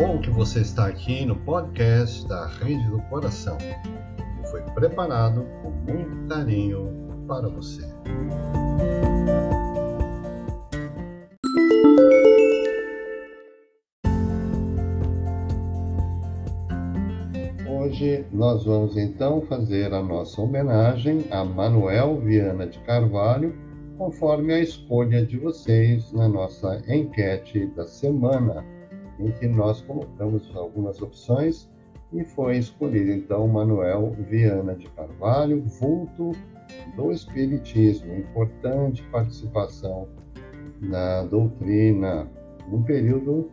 bom que você está aqui no podcast da Rede do Coração, que foi preparado com muito carinho para você. Hoje nós vamos então fazer a nossa homenagem a Manuel Viana de Carvalho, conforme a escolha de vocês na nossa enquete da semana em que nós colocamos algumas opções e foi escolhido então Manuel Viana de Carvalho, vulto do Espiritismo, importante participação na doutrina, num período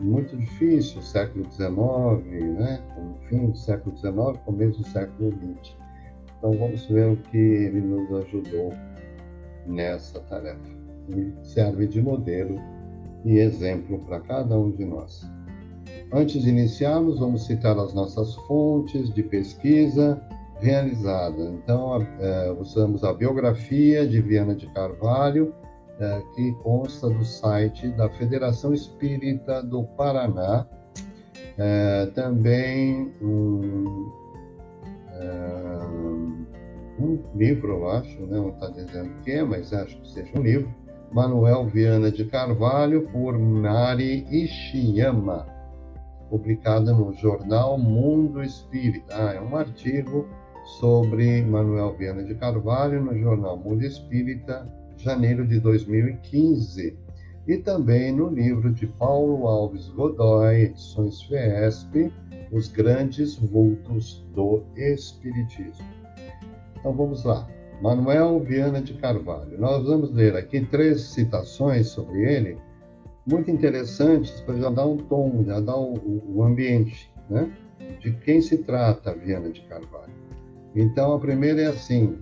muito difícil, século XIX, né? fim do século XIX, começo do século XX. Então vamos ver o que ele nos ajudou nessa tarefa. E serve de modelo e exemplo para cada um de nós. Antes de iniciarmos, vamos citar as nossas fontes de pesquisa realizada. Então, é, usamos a biografia de Viana de Carvalho, é, que consta do site da Federação Espírita do Paraná. É, também um, é, um livro, eu acho, né? não está dizendo o que é, mas acho que seja um livro, Manuel Viana de Carvalho, por Mari Ishiyama, publicada no jornal Mundo Espírita. Ah, é um artigo sobre Manuel Viana de Carvalho no jornal Mundo Espírita, janeiro de 2015. E também no livro de Paulo Alves Godoy, edições FESP, Os Grandes Vultos do Espiritismo. Então vamos lá. Manuel Viana de Carvalho. Nós vamos ler aqui três citações sobre ele, muito interessantes, para já dar um tom, já dar o, o ambiente, né? De quem se trata Viana de Carvalho. Então, a primeira é assim: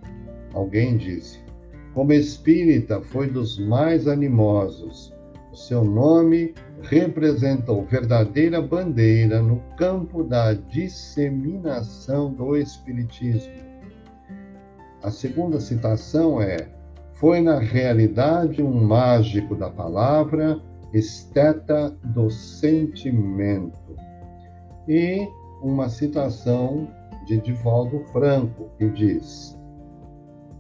alguém disse, como espírita foi dos mais animosos. O seu nome representou verdadeira bandeira no campo da disseminação do espiritismo a segunda citação é: Foi na realidade um mágico da palavra, esteta do sentimento. E uma citação de Divaldo Franco, que diz: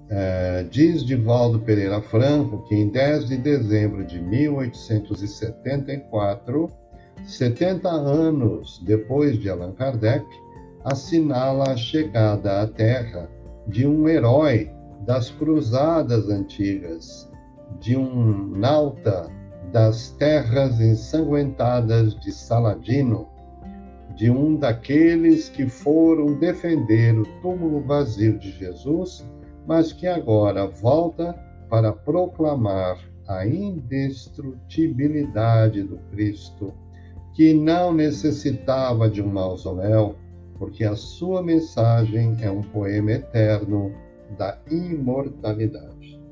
é, diz Divaldo Pereira Franco que em 10 de dezembro de 1874, 70 anos depois de Allan Kardec, assinala a chegada à Terra de um herói das cruzadas antigas, de um nauta das terras ensanguentadas de Saladino, de um daqueles que foram defender o túmulo vazio de Jesus, mas que agora volta para proclamar a indestrutibilidade do Cristo, que não necessitava de um mausoléu, porque a sua mensagem é um poema eterno da imortalidade.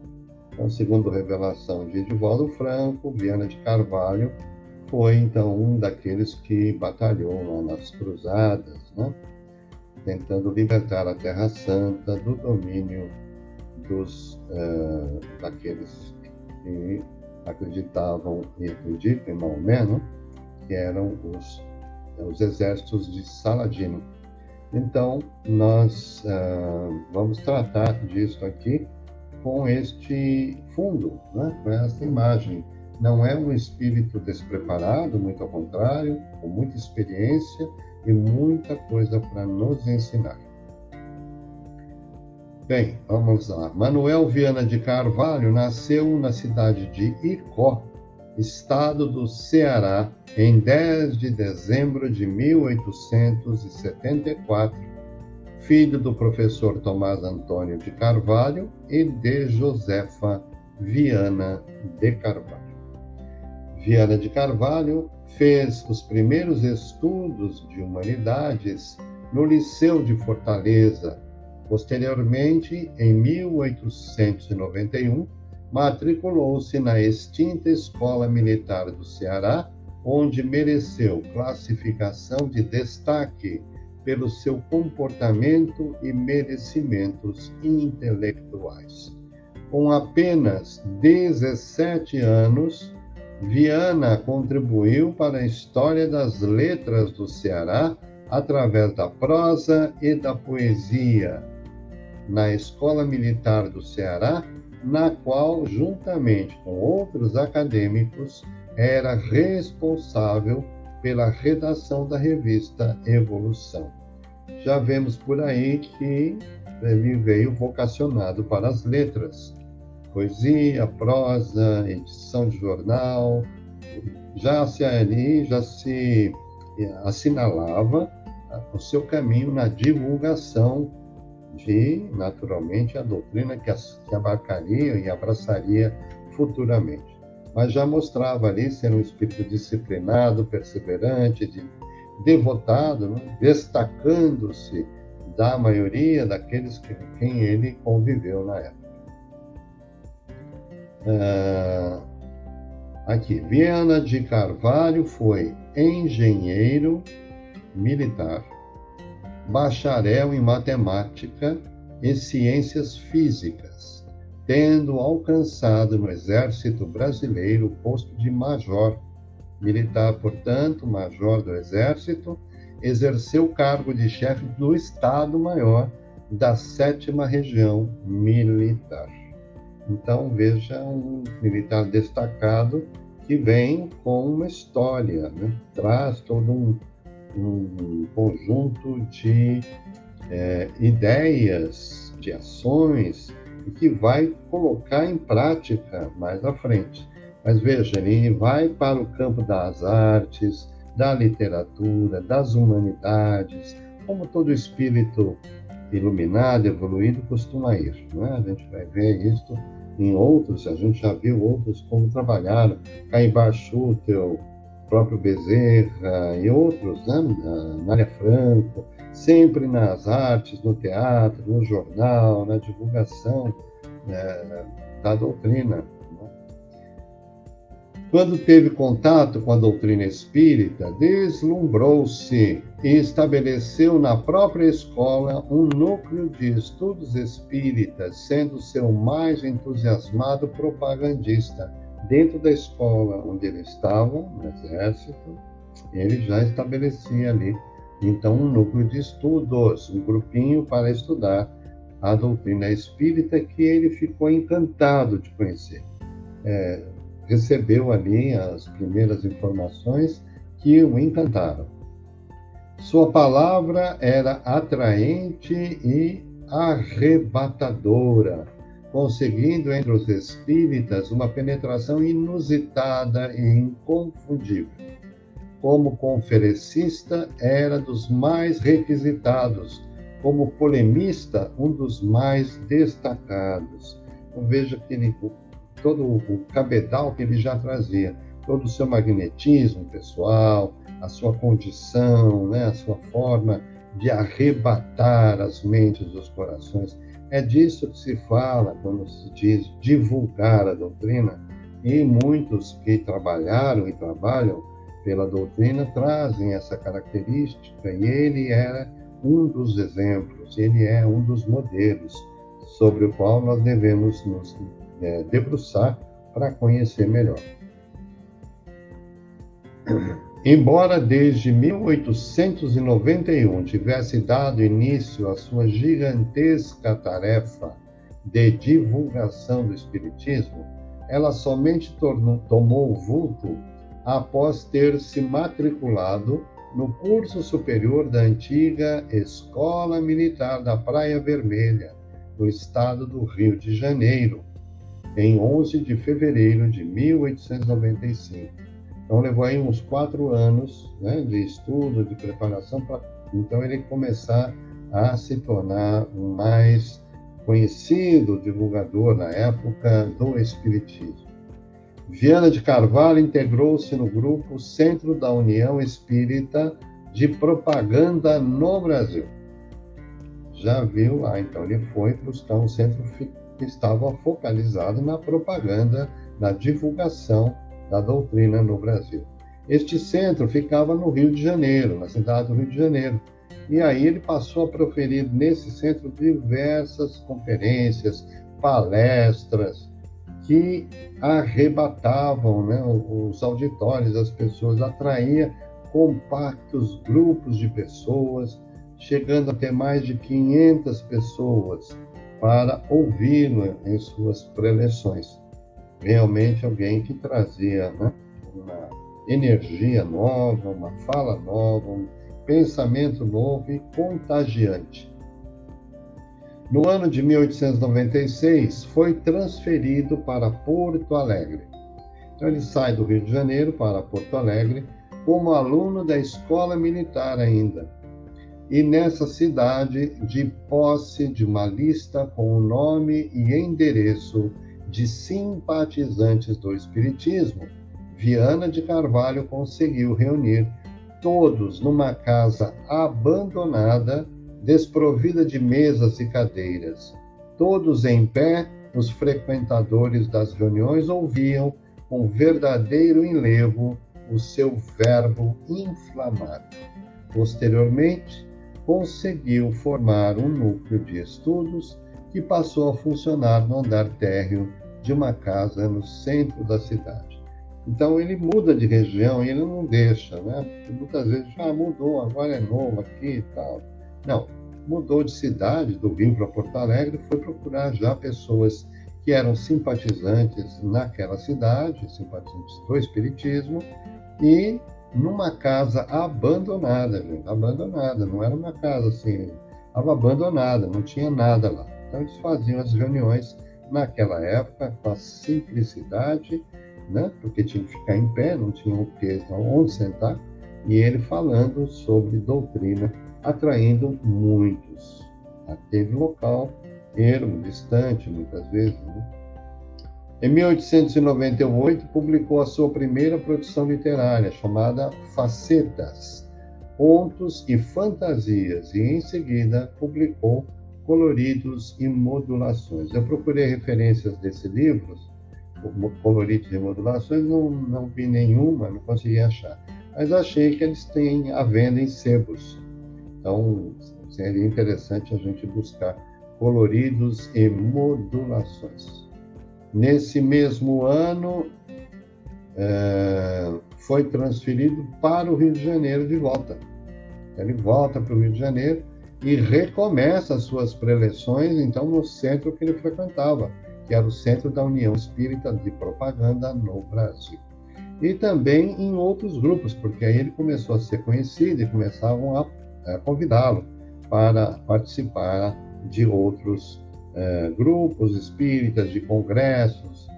Então, segundo revelação de Edivaldo Franco, Viana de Carvalho foi então um daqueles que batalhou nas cruzadas, né? tentando libertar a Terra Santa do domínio dos uh, daqueles que acreditavam e acreditam em Maomé, né? que eram os, os exércitos de Saladino. Então, nós uh, vamos tratar disso aqui com este fundo, né? com essa imagem. Não é um espírito despreparado, muito ao contrário, com muita experiência e muita coisa para nos ensinar. Bem, vamos lá. Manuel Viana de Carvalho nasceu na cidade de Icó, estado do Ceará, em 10 de dezembro de 1874, filho do professor Tomás Antônio de Carvalho e de Josefa Viana de Carvalho. Viana de Carvalho fez os primeiros estudos de humanidades no Liceu de Fortaleza. Posteriormente, em 1891, matriculou-se na extinta Escola Militar do Ceará, onde mereceu classificação de destaque pelo seu comportamento e merecimentos intelectuais. Com apenas 17 anos, Viana contribuiu para a história das letras do Ceará através da prosa e da poesia na Escola Militar do Ceará, na qual, juntamente com outros acadêmicos, era responsável pela redação da revista Evolução. Já vemos por aí que ele veio vocacionado para as letras, poesia, prosa, edição de jornal. Já se ali já se assinalava o seu caminho na divulgação de, naturalmente, a doutrina que, que abarcaria e abraçaria futuramente. Mas já mostrava ali ser um espírito disciplinado, perseverante, de, devotado, né? destacando-se da maioria daqueles com quem ele conviveu na época. Ah, aqui, Viana de Carvalho foi engenheiro militar, bacharel em matemática e ciências físicas, tendo alcançado no Exército Brasileiro o posto de major. Militar, portanto, major do Exército, exerceu o cargo de chefe do Estado-Maior da sétima região militar. Então, veja um militar destacado que vem com uma história, né? traz todo um, um conjunto de é, ideias, de ações, que vai colocar em prática mais à frente. Mas veja, ele vai para o campo das artes, da literatura, das humanidades, como todo espírito iluminado, evoluído costuma ir. Não é? A gente vai ver isso em outros, a gente já viu outros como trabalharam, Caimbar Schutel, próprio Bezerra e outros, né? Franco, sempre nas artes, no teatro, no jornal, na divulgação né, da doutrina. Né? Quando teve contato com a doutrina espírita, deslumbrou-se e estabeleceu na própria escola um núcleo de estudos espíritas, sendo seu mais entusiasmado propagandista dentro da escola onde ele estava, no exército, ele já estabelecia ali, então, um núcleo de estudos, um grupinho para estudar a doutrina espírita que ele ficou encantado de conhecer. É, recebeu ali as primeiras informações que o encantaram. Sua palavra era atraente e arrebatadora conseguindo entre os espíritas uma penetração inusitada e inconfundível. Como conferencista, era dos mais requisitados, como polemista, um dos mais destacados. Então, veja que ele, todo o cabedal que ele já trazia, todo o seu magnetismo pessoal, a sua condição, né, a sua forma de arrebatar as mentes dos corações é disso que se fala quando se diz divulgar a doutrina, e muitos que trabalharam e trabalham pela doutrina trazem essa característica, e ele era um dos exemplos, ele é um dos modelos sobre o qual nós devemos nos é, debruçar para conhecer melhor. Embora desde 1891 tivesse dado início à sua gigantesca tarefa de divulgação do Espiritismo, ela somente tornou, tomou vulto após ter se matriculado no curso superior da antiga Escola Militar da Praia Vermelha, no estado do Rio de Janeiro, em 11 de fevereiro de 1895 então levou aí uns quatro anos né, de estudo, de preparação para então ele começar a se tornar um mais conhecido divulgador na época do Espiritismo. Viana de Carvalho integrou-se no grupo Centro da União Espírita de Propaganda no Brasil. Já viu? Ah, então ele foi para o centro que estava focalizado na propaganda, na divulgação da doutrina no Brasil. Este centro ficava no Rio de Janeiro, na cidade do Rio de Janeiro. E aí ele passou a proferir nesse centro diversas conferências, palestras, que arrebatavam né, os auditórios, as pessoas, atraía compactos grupos de pessoas, chegando a ter mais de 500 pessoas para ouvi-lo em suas preleções. Realmente alguém que trazia né, uma energia nova, uma fala nova, um pensamento novo e contagiante. No ano de 1896, foi transferido para Porto Alegre. Então, ele sai do Rio de Janeiro para Porto Alegre como aluno da escola militar ainda. E nessa cidade, de posse de uma lista com o nome e endereço de simpatizantes do Espiritismo, Viana de Carvalho conseguiu reunir todos numa casa abandonada desprovida de mesas e cadeiras. Todos em pé, os frequentadores das reuniões ouviam com verdadeiro enlevo o seu verbo inflamado. Posteriormente, conseguiu formar um núcleo de estudos que passou a funcionar no andar térreo de uma casa no centro da cidade. Então ele muda de região e ele não deixa, né? Porque muitas vezes já ah, mudou, agora é novo aqui e tal. Não, mudou de cidade, do Rio para Porto Alegre, foi procurar já pessoas que eram simpatizantes naquela cidade, simpatizantes do Espiritismo, e numa casa abandonada, gente, abandonada, não era uma casa assim, estava abandonada, não tinha nada lá. Então eles faziam as reuniões naquela época com a simplicidade, né? porque tinha que ficar em pé, não tinha o que, onde sentar, e ele falando sobre doutrina atraindo muitos. Aquele local ermo, distante, muitas vezes. Né? Em 1898, publicou a sua primeira produção literária, chamada Facetas, Contos e Fantasias, e em seguida publicou Coloridos e Modulações. Eu procurei referências desse livro, Coloridos e Modulações, não, não vi nenhuma, não consegui achar. Mas achei que eles têm a venda em sebos. Então, seria interessante a gente buscar coloridos e modulações. Nesse mesmo ano, é, foi transferido para o Rio de Janeiro de volta. Ele volta para o Rio de Janeiro e recomeça as suas preleções, então, no centro que ele frequentava, que era o Centro da União Espírita de Propaganda no Brasil. E também em outros grupos, porque aí ele começou a ser conhecido e começavam a é, convidá-lo para participar de outros é, grupos espíritas, de congressos,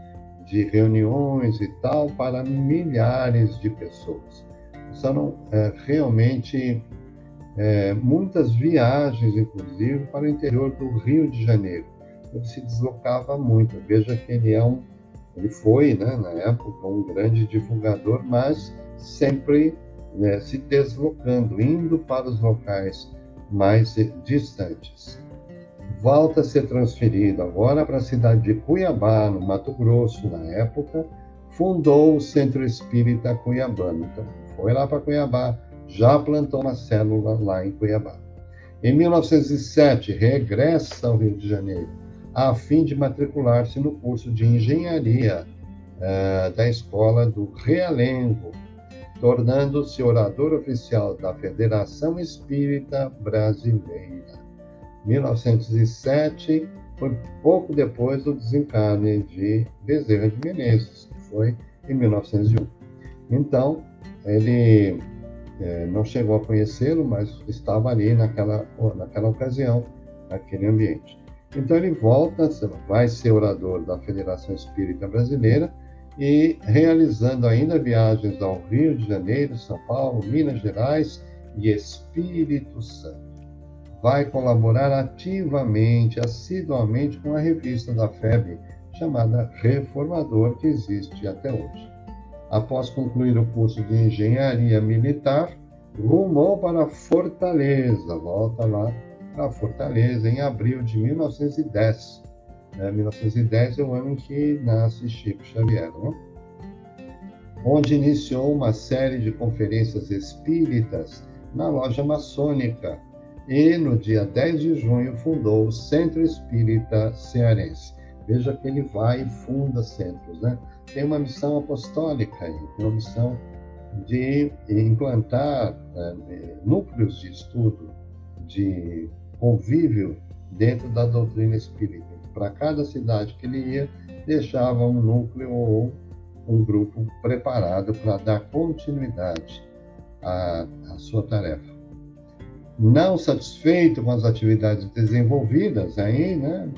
de reuniões e tal, para milhares de pessoas. São é, realmente é, muitas viagens, inclusive, para o interior do Rio de Janeiro. Ele se deslocava muito. Veja que ele é um, ele foi, né, na época, um grande divulgador, mas sempre né, se deslocando, indo para os locais mais distantes. Volta a ser transferido agora para a cidade de Cuiabá, no Mato Grosso, na época, fundou o Centro Espírita Cuiabano. Então, foi lá para Cuiabá, já plantou uma célula lá em Cuiabá. Em 1907, regressa ao Rio de Janeiro, a fim de matricular-se no curso de engenharia uh, da escola do Realengo, tornando-se orador oficial da Federação Espírita Brasileira. 1907 foi pouco depois do desencarne de Bezerra de Menezes, que foi em 1901. Então, ele é, não chegou a conhecê-lo, mas estava ali naquela, naquela ocasião, naquele ambiente. Então, ele volta, vai ser orador da Federação Espírita Brasileira e realizando ainda viagens ao Rio de Janeiro, São Paulo, Minas Gerais e Espírito Santo. Vai colaborar ativamente, assiduamente com a revista da FEB, chamada Reformador, que existe até hoje. Após concluir o curso de Engenharia Militar, rumou para Fortaleza, volta lá para Fortaleza, em abril de 1910 né? 1910 é o ano em que nasce Chico Xavier, né? onde iniciou uma série de conferências espíritas na loja maçônica e no dia 10 de junho fundou o Centro Espírita Cearense. Veja que ele vai e funda centros, né? Tem uma missão apostólica tem uma missão de implantar né, núcleos de estudo, de convívio dentro da doutrina espírita. Para cada cidade que ele ia, deixava um núcleo ou um grupo preparado para dar continuidade à, à sua tarefa. Não satisfeito com as atividades desenvolvidas aí, né?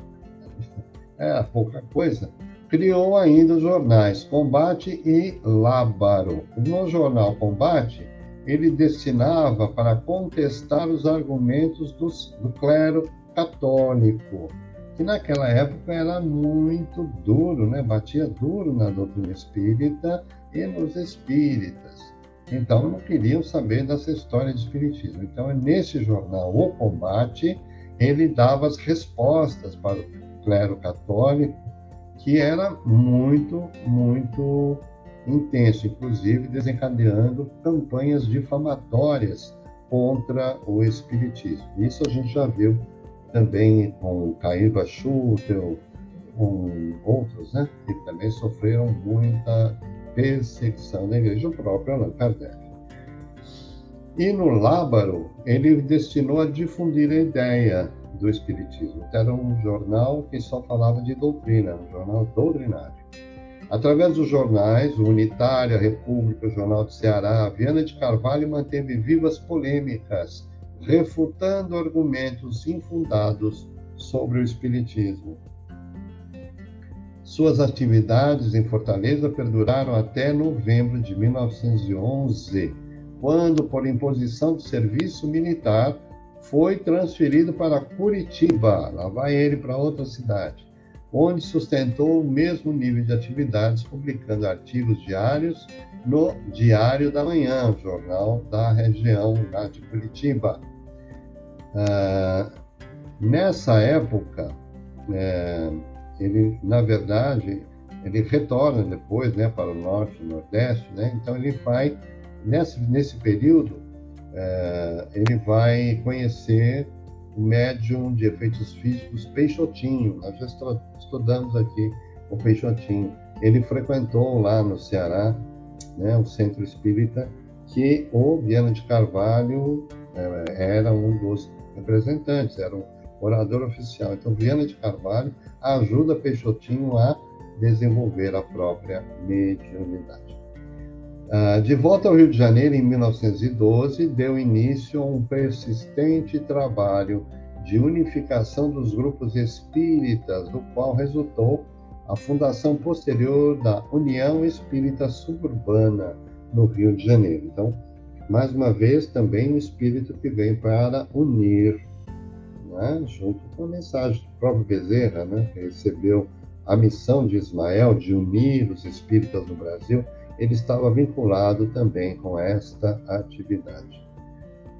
É pouca coisa. Criou ainda os jornais Combate e Lábaro. No jornal Combate, ele destinava para contestar os argumentos dos, do clero católico, que naquela época era muito duro, né? batia duro na doutrina espírita e nos espíritas. Então não queriam saber dessa história de espiritismo. Então nesse jornal O Combate ele dava as respostas para clero católico, que era muito, muito intenso, inclusive desencadeando campanhas difamatórias contra o espiritismo. Isso a gente já viu também com Caíba Schutel, com outros, né, que também sofreram muita perseguição da igreja, o próprio Allan Kardec. E no Lábaro, ele destinou a difundir a ideia do Espiritismo. Era um jornal que só falava de doutrina, um jornal doutrinário. Através dos jornais, o Unitário, a República, o Jornal de Ceará, Viana de Carvalho manteve vivas polêmicas refutando argumentos infundados sobre o Espiritismo. Suas atividades em Fortaleza perduraram até novembro de 1911, quando, por imposição de serviço militar, foi transferido para Curitiba. Lá vai ele para outra cidade, onde sustentou o mesmo nível de atividades, publicando artigos diários no Diário da Manhã, jornal da região lá de Curitiba. Ah, nessa época, é, ele, na verdade, ele retorna depois né, para o norte e nordeste, né? então ele vai, nesse, nesse período, é, ele vai conhecer o médium de efeitos físicos Peixotinho, nós já estudamos aqui o Peixotinho. Ele frequentou lá no Ceará, né, o centro espírita, que o Viana de Carvalho é, era um dos representantes, era um orador oficial. Então, Viana de Carvalho ajuda Peixotinho a desenvolver a própria mediunidade. Ah, de volta ao Rio de Janeiro, em 1912, deu início a um persistente trabalho de unificação dos grupos espíritas, do qual resultou a fundação posterior da União Espírita Suburbana, no Rio de Janeiro. Então, mais uma vez, também um espírito que vem para unir, né? junto com a mensagem do próprio Bezerra, né? que recebeu a missão de Ismael de unir os espíritas no Brasil, ele estava vinculado também com esta atividade.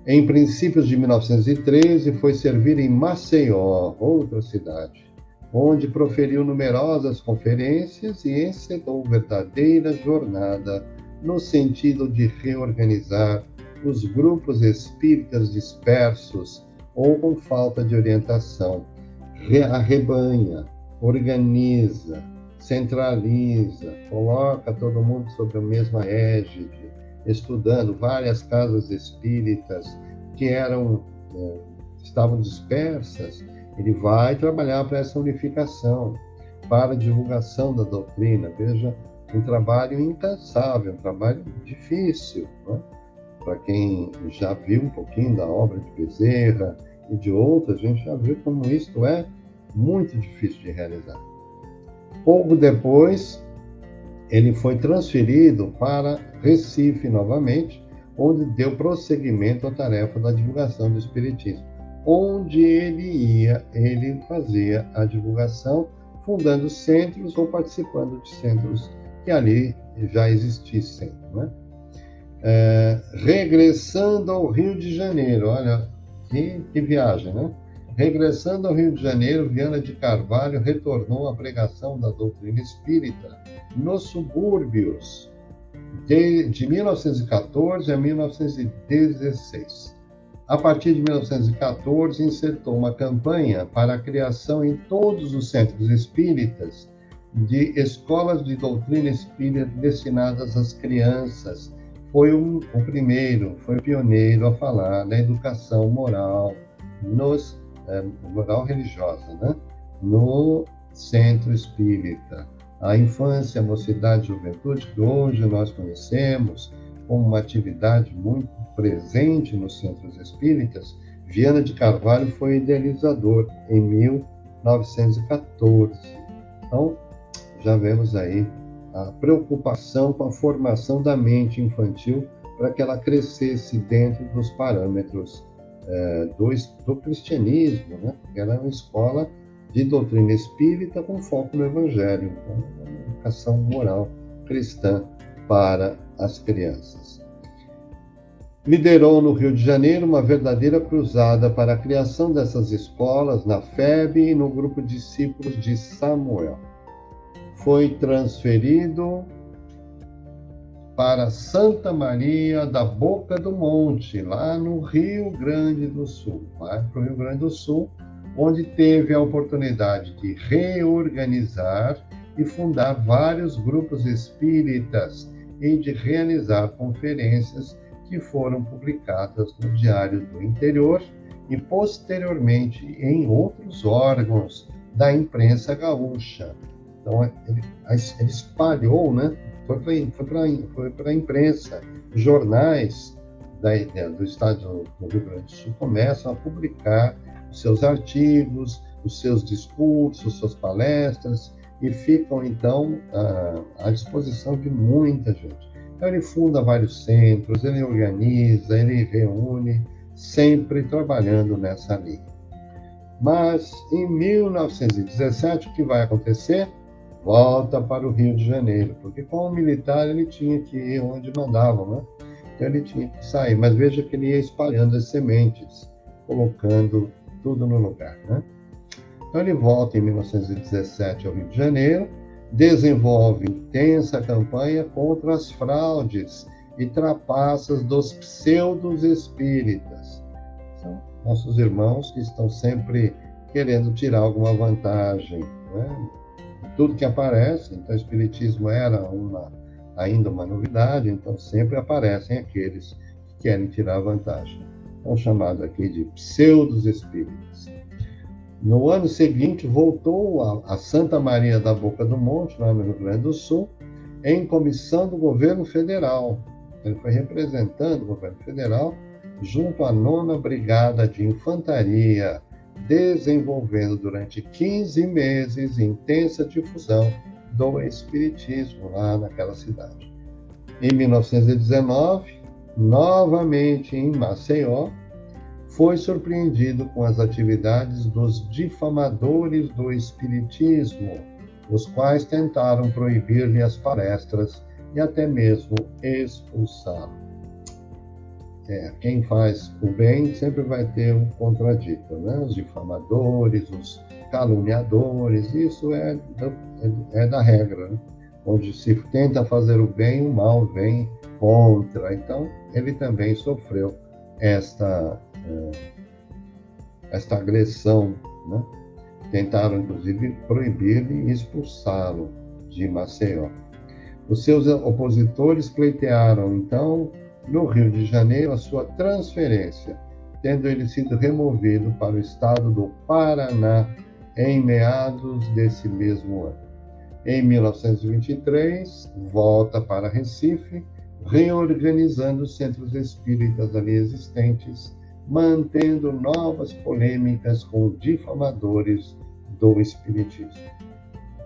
Em princípios de 1913, foi servir em Maceió, outra cidade, onde proferiu numerosas conferências e encetou verdadeira jornada no sentido de reorganizar os grupos espíritas dispersos ou com falta de orientação. Arrebanha, organiza, centraliza, coloca todo mundo sob a mesma égide, estudando várias casas espíritas que eram eh, estavam dispersas. Ele vai trabalhar para essa unificação, para a divulgação da doutrina. Veja um trabalho incansável, um trabalho difícil. Né? Para quem já viu um pouquinho da obra de Bezerra e de outras, a gente já viu como isto é muito difícil de realizar. Pouco depois, ele foi transferido para Recife novamente, onde deu prosseguimento à tarefa da divulgação do Espiritismo. Onde ele ia, ele fazia a divulgação, fundando centros ou participando de centros que ali já existissem. Né? É, regressando ao Rio de Janeiro, olha que, que viagem, né? Regressando ao Rio de Janeiro, Viana de Carvalho retornou à pregação da doutrina espírita nos subúrbios de, de 1914 a 1916. A partir de 1914, insertou uma campanha para a criação em todos os centros espíritas de escolas de doutrina espírita destinadas às crianças. Foi um, o primeiro, foi pioneiro a falar da educação moral, nos, moral religiosa, né? no centro espírita. A infância, a mocidade e juventude, que hoje nós conhecemos como uma atividade muito presente nos centros espíritas, Viana de Carvalho foi idealizador em 1914. Então, já vemos aí a preocupação com a formação da mente infantil para que ela crescesse dentro dos parâmetros é, do, do, cristianismo, né? Era uma escola de doutrina espírita com foco no evangelho, então, uma educação moral cristã para as crianças. Liderou no Rio de Janeiro uma verdadeira cruzada para a criação dessas escolas na FEB e no grupo Discípulos de Samuel foi transferido para Santa Maria da Boca do Monte, lá no Rio Grande do Sul. Vai para o Rio Grande do Sul, onde teve a oportunidade de reorganizar e fundar vários grupos espíritas e de realizar conferências que foram publicadas no Diário do Interior e posteriormente em outros órgãos da imprensa gaúcha, então, ele, ele espalhou, né? Foi para a imprensa, jornais da, do estado do Rio Grande do Sul começam a publicar seus artigos, os seus discursos, suas palestras, e ficam, então, à, à disposição de muita gente. Então, ele funda vários centros, ele organiza, ele reúne, sempre trabalhando nessa linha. Mas, em 1917, o que vai acontecer? Volta para o Rio de Janeiro, porque como militar ele tinha que ir onde mandavam, né? Então ele tinha que sair, mas veja que ele ia espalhando as sementes, colocando tudo no lugar, né? Então ele volta em 1917 ao Rio de Janeiro, desenvolve intensa campanha contra as fraudes e trapaças dos pseudos espíritas. São nossos irmãos que estão sempre querendo tirar alguma vantagem, né? Tudo que aparece. Então, o Espiritismo era uma, ainda uma novidade, então sempre aparecem aqueles que querem tirar vantagem. São chamados aqui de pseudos espíritos. No ano seguinte, voltou a, a Santa Maria da Boca do Monte, lá no Rio Grande do Sul, em comissão do governo federal. Ele foi representando o governo federal junto à nona Brigada de Infantaria, desenvolvendo durante 15 meses intensa difusão do Espiritismo lá naquela cidade. Em 1919, novamente em Maceió, foi surpreendido com as atividades dos difamadores do Espiritismo, os quais tentaram proibir-lhe as palestras e até mesmo expulsá-lo. É, quem faz o bem sempre vai ter um contradito, né? Os difamadores, os caluniadores, isso é, é, é da regra, né? Onde se tenta fazer o bem, o mal vem contra. Então, ele também sofreu esta, é, esta agressão, né? Tentaram, inclusive, proibir-lhe e expulsá-lo de Maceió. Os seus opositores pleitearam, então, no Rio de Janeiro a sua transferência, tendo ele sido removido para o estado do Paraná em meados desse mesmo ano. Em 1923, volta para Recife, reorganizando os centros espíritas ali existentes, mantendo novas polêmicas com difamadores do espiritismo.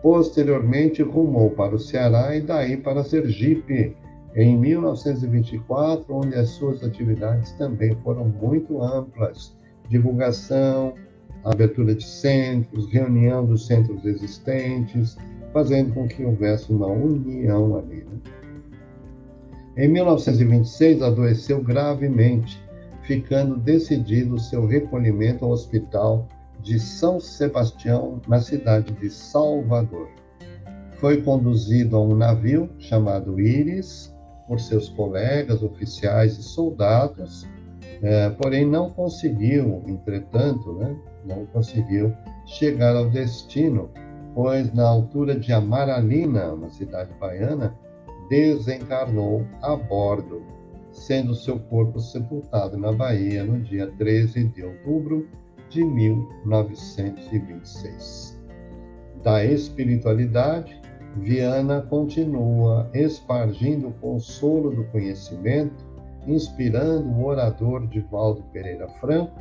Posteriormente, rumou para o Ceará e daí para Sergipe, em 1924, onde as suas atividades também foram muito amplas divulgação, abertura de centros, reunião dos centros existentes, fazendo com que houvesse uma união ali. Né? Em 1926, adoeceu gravemente, ficando decidido seu recolhimento ao hospital de São Sebastião, na cidade de Salvador. Foi conduzido a um navio chamado Íris, por seus colegas, oficiais e soldados, É, porém, não conseguiu, entretanto, né, não conseguiu chegar ao destino, pois na altura de Amaralina, uma cidade baiana, desencarnou a bordo, sendo seu corpo sepultado na Bahia no dia 13 de outubro de 1926. Da espiritualidade, Viana continua espargindo o consolo do conhecimento, inspirando o orador Divaldo Pereira Franco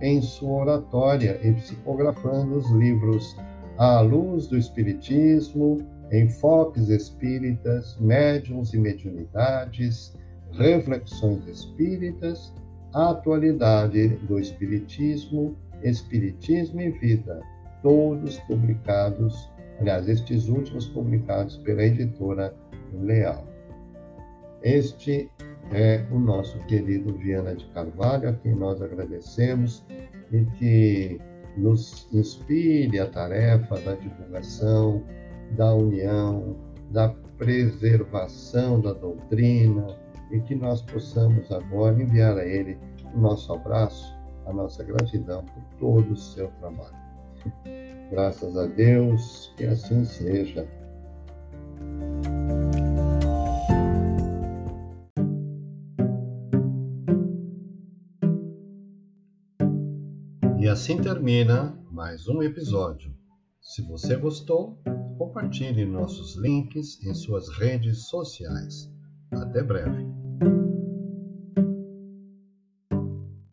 em sua oratória e psicografando os livros À Luz do Espiritismo, Enfoques Espíritas, Médiuns e Mediunidades, Reflexões Espíritas, Atualidade do Espiritismo, Espiritismo e Vida, todos publicados, aliás, estes últimos publicados pela editora Leal. Este é o nosso querido Viana de Carvalho, a quem nós agradecemos e que nos inspire a tarefa da divulgação, da união, da preservação da doutrina e que nós possamos agora enviar a ele o nosso abraço, a nossa gratidão por todo o seu trabalho. Graças a Deus, que assim seja. E assim termina mais um episódio. Se você gostou, compartilhe nossos links em suas redes sociais. Até breve.